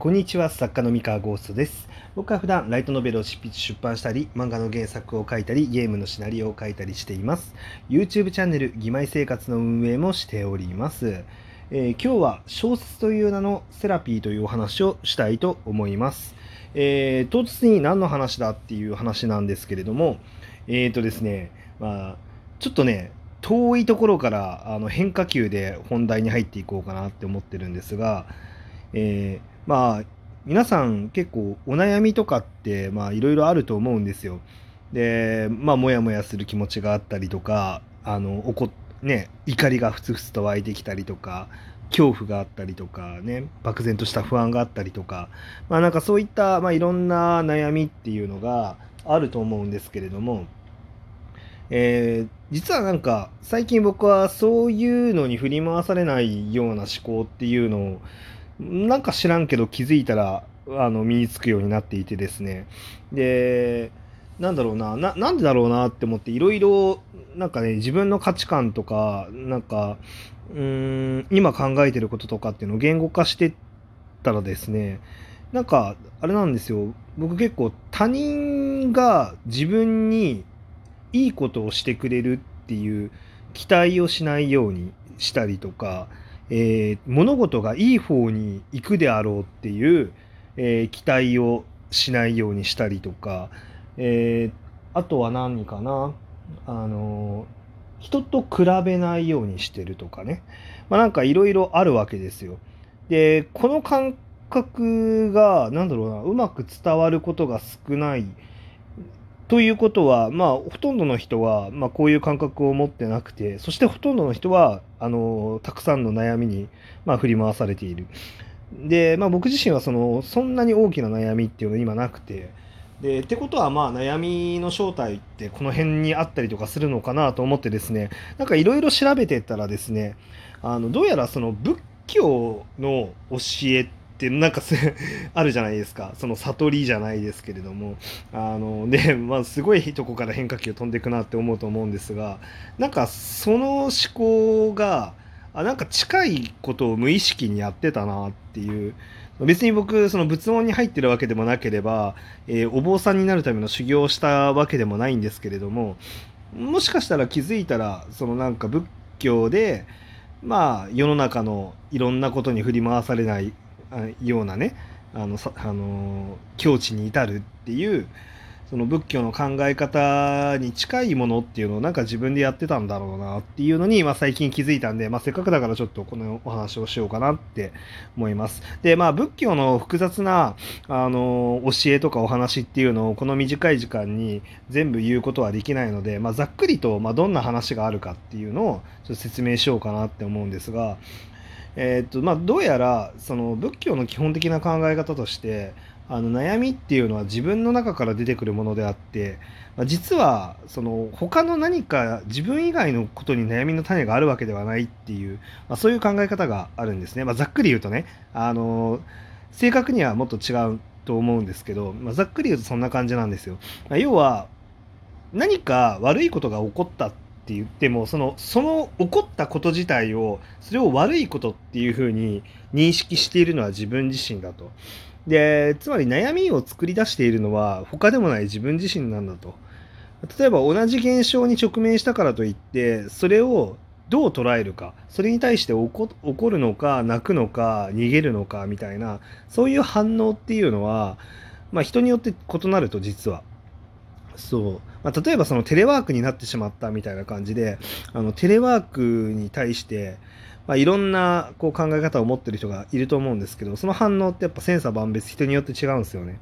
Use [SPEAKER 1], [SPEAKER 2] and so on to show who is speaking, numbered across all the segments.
[SPEAKER 1] こんにちは、作家の三河ゴーストです。僕は普段ライトノベルを執筆出版したり、漫画の原作を書いたり、ゲームのシナリオを書いたりしています。YouTube チャンネル、義妹生活の運営もしております。えー今日は小説という名のセラピーというお話をしたいと思います。えー唐突に何の話だっていう話なんですけれども、えーとですね、まあ、ちょっとね、遠いところからあの変化球で本題に入っていこうかなって思ってるんですが、えーまあ皆さん結構お悩みとかってまあいろいろあると思うんですよ。でまあモヤモヤする気持ちがあったりとかあの怒ね怒りがふつふつと湧いてきたりとか恐怖があったりとかね漠然とした不安があったりとかまあなんかそういった、まあ、いろんな悩みっていうのがあると思うんですけれども、えー実はなんか最近僕はそういうのに振り回されないような思考っていうのをなんか知らんけど気づいたらあの身につくようになっていてですね。でなんだろうななんでだろうなって思っていろいろなんかね自分の価値観とかなんかうん今考えてることとかっていうのを言語化してたらですねなんかあれなんですよ。僕結構他人が自分にいいことをしてくれるっていう期待をしないようにしたりとか、えー物事がいい方に行くであろうっていう、えー期待をしないようにしたりとか、えーあとは何かな？あの人と比べないようにしてるとかね、まあ、なんかいろいろあるわけですよ。でこの感覚がなんだろうなうまく伝わることが少ないということは、まあ、ほとんどの人は、まあ、こういう感覚を持ってなくて、そしてほとんどの人は、あの、たくさんの悩みに、まあ、振り回されている。で、まあ、僕自身は、その、そんなに大きな悩みっていうのが今なくて、で、ってことは、まあ、悩みの正体ってこの辺にあったりとかするのかなと思ってですね、なんかいろいろ調べてったらですね、あの、どうやらその仏教の教えって、なんかす あるじゃないですか。その悟りじゃないですけれども、あので、まあ、すごいとこから変化球飛んでいくなって思うと思うんですがなんかその思考があなんか近いことを無意識にやってたなっていう別に僕その仏門に入ってるわけでもなければ、えーお坊さんになるための修行をしたわけでもないんですけれどももしかしたら気づいたらそのなんか仏教でまあ世の中のいろんなことに振り回されないようなねあのさあの境地に至るっていうその仏教の考え方に近いものっていうのをなんか自分でやってたんだろうなっていうのに、まあ、最近気づいたんで、まあ、せっかくだからちょっとこのお話をしようかなって思います。でまあ仏教の複雑なあの教えとかお話っていうのをこの短い時間に全部言うことはできないので、まあ、ざっくりと、まあ、どんな話があるかっていうのをちょっと説明しようかなって思うんですが。えーっとまあ、どうやらその仏教の基本的な考え方としてあの悩みっていうのは自分の中から出てくるものであって、まあ、実はその他の何か自分以外のことに悩みの種があるわけではないっていう、まあ、そういう考え方があるんですね、まあ、ざっくり言うとねあの正確にはもっと違うと思うんですけど、ま、ざっくり言うとそんな感じなんですよ。ま、要は何か悪いことが起こったっって言ってもそのその起こったこと自体をそれを悪いことっていうふうに認識しているのは自分自身だと。でつまり悩みを作り出しているのは他でもない自分自身なんだと。例えば同じ現象に直面したからといってそれをどう捉えるかそれに対して怒怒るのか泣くのか逃げるのかみたいなそういう反応っていうのは、まあ、人によって異なると実は。そうまあ、例えばそのテレワークになってしまったみたいな感じであのテレワークに対して、まあ、いろんなこう考え方を持ってる人がいると思うんですけどその反応ってやっぱ千差万別人によって違うんですよね。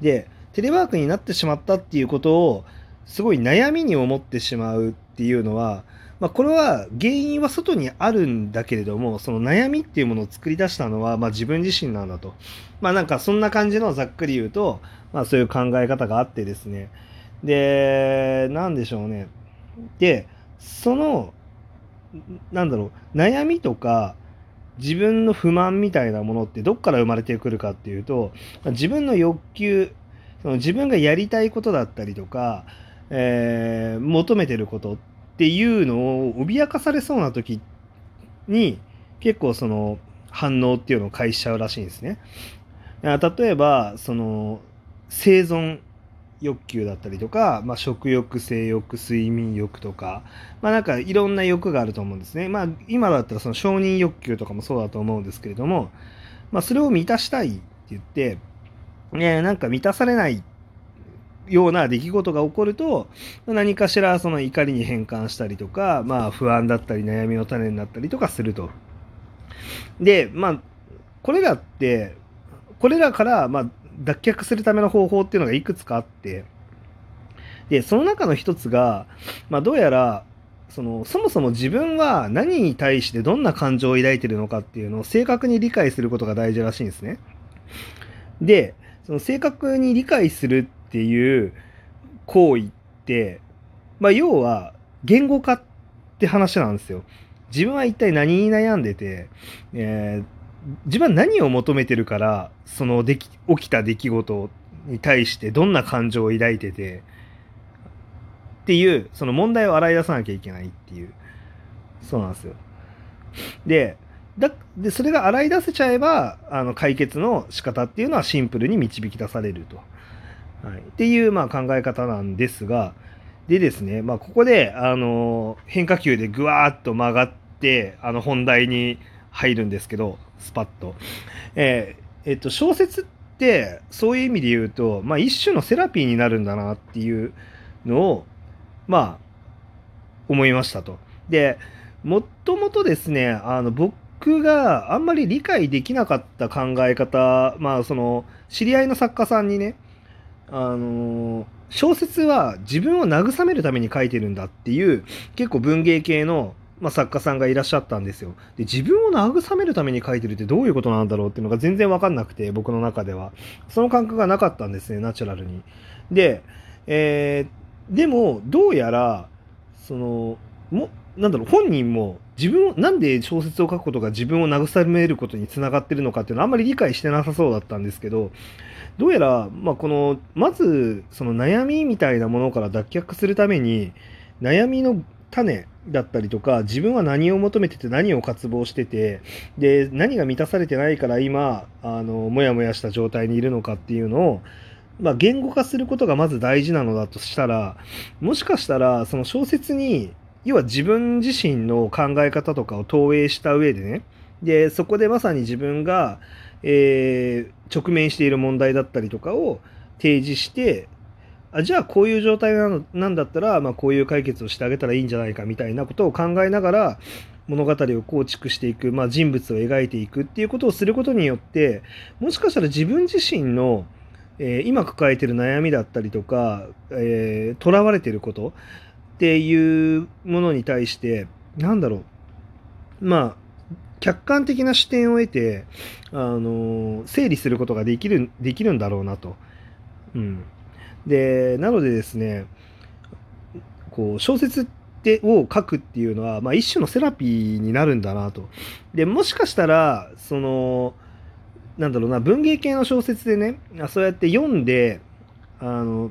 [SPEAKER 1] でテレワークになってしまったっていうことをすごい悩みに思ってしまうっていうのは、まあ、これは原因は外にあるんだけれどもその悩みっていうものを作り出したのは、まあ、自分自身なんだと。まあなんかそんな感じのざっくり言うと、まあ、そういう考え方があってですねで、なんでしょうね。で、その、なんだろう、悩みとか、自分の不満みたいなものってどっから生まれてくるかっていうと、自分の欲求、その自分がやりたいことだったりとか、えー求めてることっていうのを脅かされそうな時に、結構その反応っていうのを返しちゃうらしいんですね。例えばその生存欲求だったりとか、まあ、食欲性欲睡眠欲とか、まあ、なんかいろんな欲があると思うんですね。まあ、今だったらその承認欲求とかもそうだと思うんですけれども、まあ、それを満たしたいって言って、ね、なんか満たされないような出来事が起こると何かしらその怒りに変換したりとか、まあ、不安だったり悩みの種になったりとかすると。でまあこれらってこれらからまあ脱却するための方法っていうのがいくつかあってでその中の一つが、まあ、どうやらそのそもそも自分は何に対してどんな感情を抱いてるのかっていうのを正確に理解することが大事らしいんですね。でその正確に理解するっていう行為って、まあ、要は言語化って話なんですよ。自分は一体何に悩んでて、えー、自分は何を求めてるからそのでき起きた出来事に対してどんな感情を抱いててっていうその問題を洗い出さなきゃいけないっていうそうなんですよ。でだでそれが洗い出せちゃえばあの解決の仕方っていうのはシンプルに導き出されると。はい、っていうまあ考え方なんですが、でですね、まあ、ここで、あの変化球でぐわーっと曲がって、あの本題に入るんですけど、スパッと。えー、えっと、小説ってそういう意味で言うと、まあ、一種のセラピーになるんだなっていうのを、まあ、思いましたと。で、もともとですね、あの僕があんまり理解できなかった考え方、まあ、その知り合いの作家さんにね、あの小説は自分を慰めるために書いてるんだっていう結構文芸系の、まあ、作家さんがいらっしゃったんですよ。で自分を慰めるために書いてるってどういうことなんだろうっていうのが全然わかんなくて僕の中ではその感覚がなかったんですねナチュラルに。で、えー、でもどうやらそのもなんだろう本人も自分をなんで小説を書くことが自分を慰めることにつながってるのかっていうのはあんまり理解してなさそうだったんですけどどうやら、まあ、このまずその悩みみたいなものから脱却するために悩みの種だったりとか自分は何を求めてて何を渇望しててで何が満たされてないから今あのモヤモヤした状態にいるのかっていうのを、まあ、言語化することがまず大事なのだとしたらもしかしたらその小説に要は自分自身の考え方とかを投影した上でねでそこでまさに自分がえー、直面している問題だったりとかを提示してあじゃあこういう状態なのなんだったら、まあ、こういう解決をしてあげたらいいんじゃないかみたいなことを考えながら物語を構築していく、まあ、人物を描いていくっていうことをすることによってもしかしたら自分自身の、えー、今抱えてる悩みだったりとかとら、えー、われてることっていうものに対してなんだろうまあ客観的な視点を得て、あの整理することができるできるんだろうなと。うん、でなのでですねこう小説ってを書くっていうのは、まあ、一種のセラピーになるんだなと。でもしかしたらそのなんだろうな文芸系の小説でねそうやって読んであの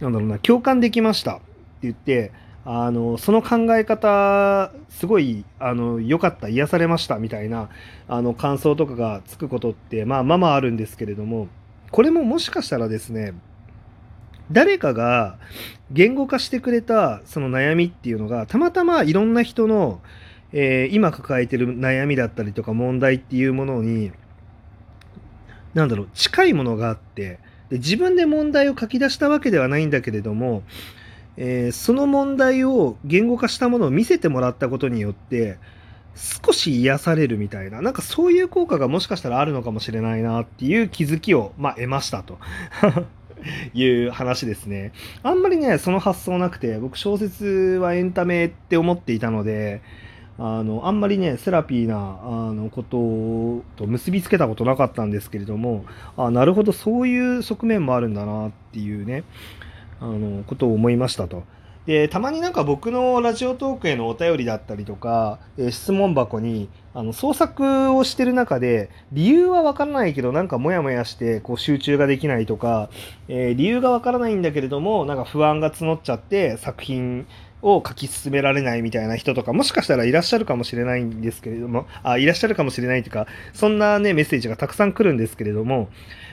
[SPEAKER 1] なんだろうな共感できましたって言ってあのその考え方すごいあの良かった癒されましたみたいなあの感想とかがつくことってまあまあまああるんですけれどもこれももしかしたらですね誰かが言語化してくれたその悩みっていうのがたまたまいろんな人の、えー、今抱えてる悩みだったりとか問題っていうものに何だろう近いものがあってで自分で問題を書き出したわけではないんだけれどもえー、その問題を言語化したものを見せてもらったことによって少し癒されるみたいななんかそういう効果がもしかしたらあるのかもしれないなっていう気づきを、まあ、得ましたと いう話ですねあんまりねその発想なくて僕小説はエンタメって思っていたのであのあんまりねセラピーなあのことと結びつけたことなかったんですけれどもあなるほどそういう側面もあるんだなっていうねあのことを思いましたと。でたまになんか僕のラジオトークへのお便りだったりとか、え質問箱にあの創作をしてる中で理由はわからないけどなんかモヤモヤしてこう集中ができないとか、えー、理由がわからないんだけれどもなんか不安が募っちゃって作品を書き進められないみたいな人とかもしかしたらいらっしゃるかもしれないんですけれどもあいらっしゃるかもしれないというかそんなねメッセージがたくさん来るんですけれども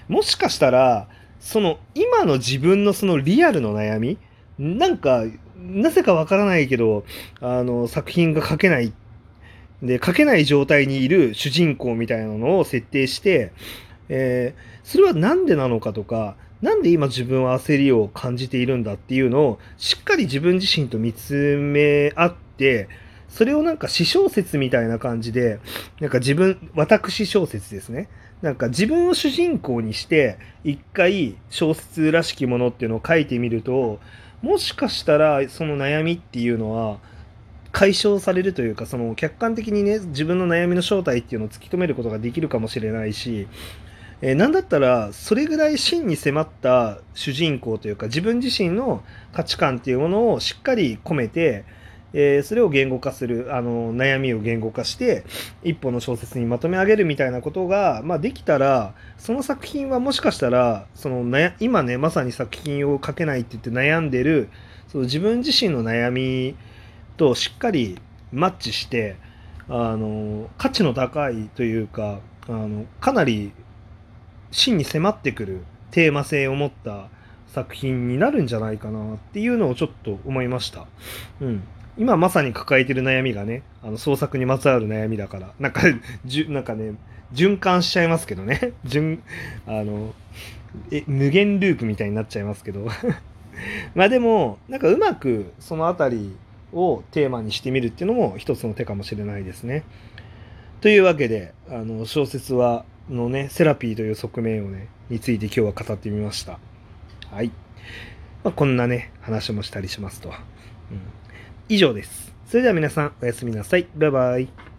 [SPEAKER 1] もしかしたらその今の自分のそのリアルの悩みなんかなぜかわからないけどあの作品が書けない。で書けない状態にいる主人公みたいなのを設定して、えー、それは何でなのかとかなんで今自分は焦りを感じているんだっていうのをしっかり自分自身と見つめ合ってそれをなんか私小説みたいな感じでなんか自分私小説ですね。なんか自分を主人公にして一回小説らしきものっていうのを書いてみるともしかしたらその悩みっていうのは解消されるというかその客観的にね自分の悩みの正体っていうのを突き止めることができるかもしれないし、えー、なんだったらそれぐらい真に迫った主人公というか自分自身の価値観っていうものをしっかり込めてえー、それを言語化するあの悩みを言語化して一本の小説にまとめ上げるみたいなことが、まあ、できたらその作品はもしかしたらその悩今ねまさに作品を書けないって言って悩んでるその自分自身の悩みとしっかりマッチしてあの価値の高いというかあのかなり真に迫ってくるテーマ性を持った作品になるんじゃないかなっていうのをちょっと思いました。うん。今まさに抱えてる悩みがね、あの創作にまつわる悩みだから、なんか、じゅなんかね、循環しちゃいますけどね。順、あの、え、無限ループみたいになっちゃいますけど。まあでも、なんかうまくそのあたりをテーマにしてみるっていうのも一つの手かもしれないですね。というわけで、あの、小説は、のね、セラピーという側面をね、について今日は語ってみました。はい。まあ、こんなね、話もしたりしますと。うん以上です。それでは皆さんおやすみなさい。バイバイ。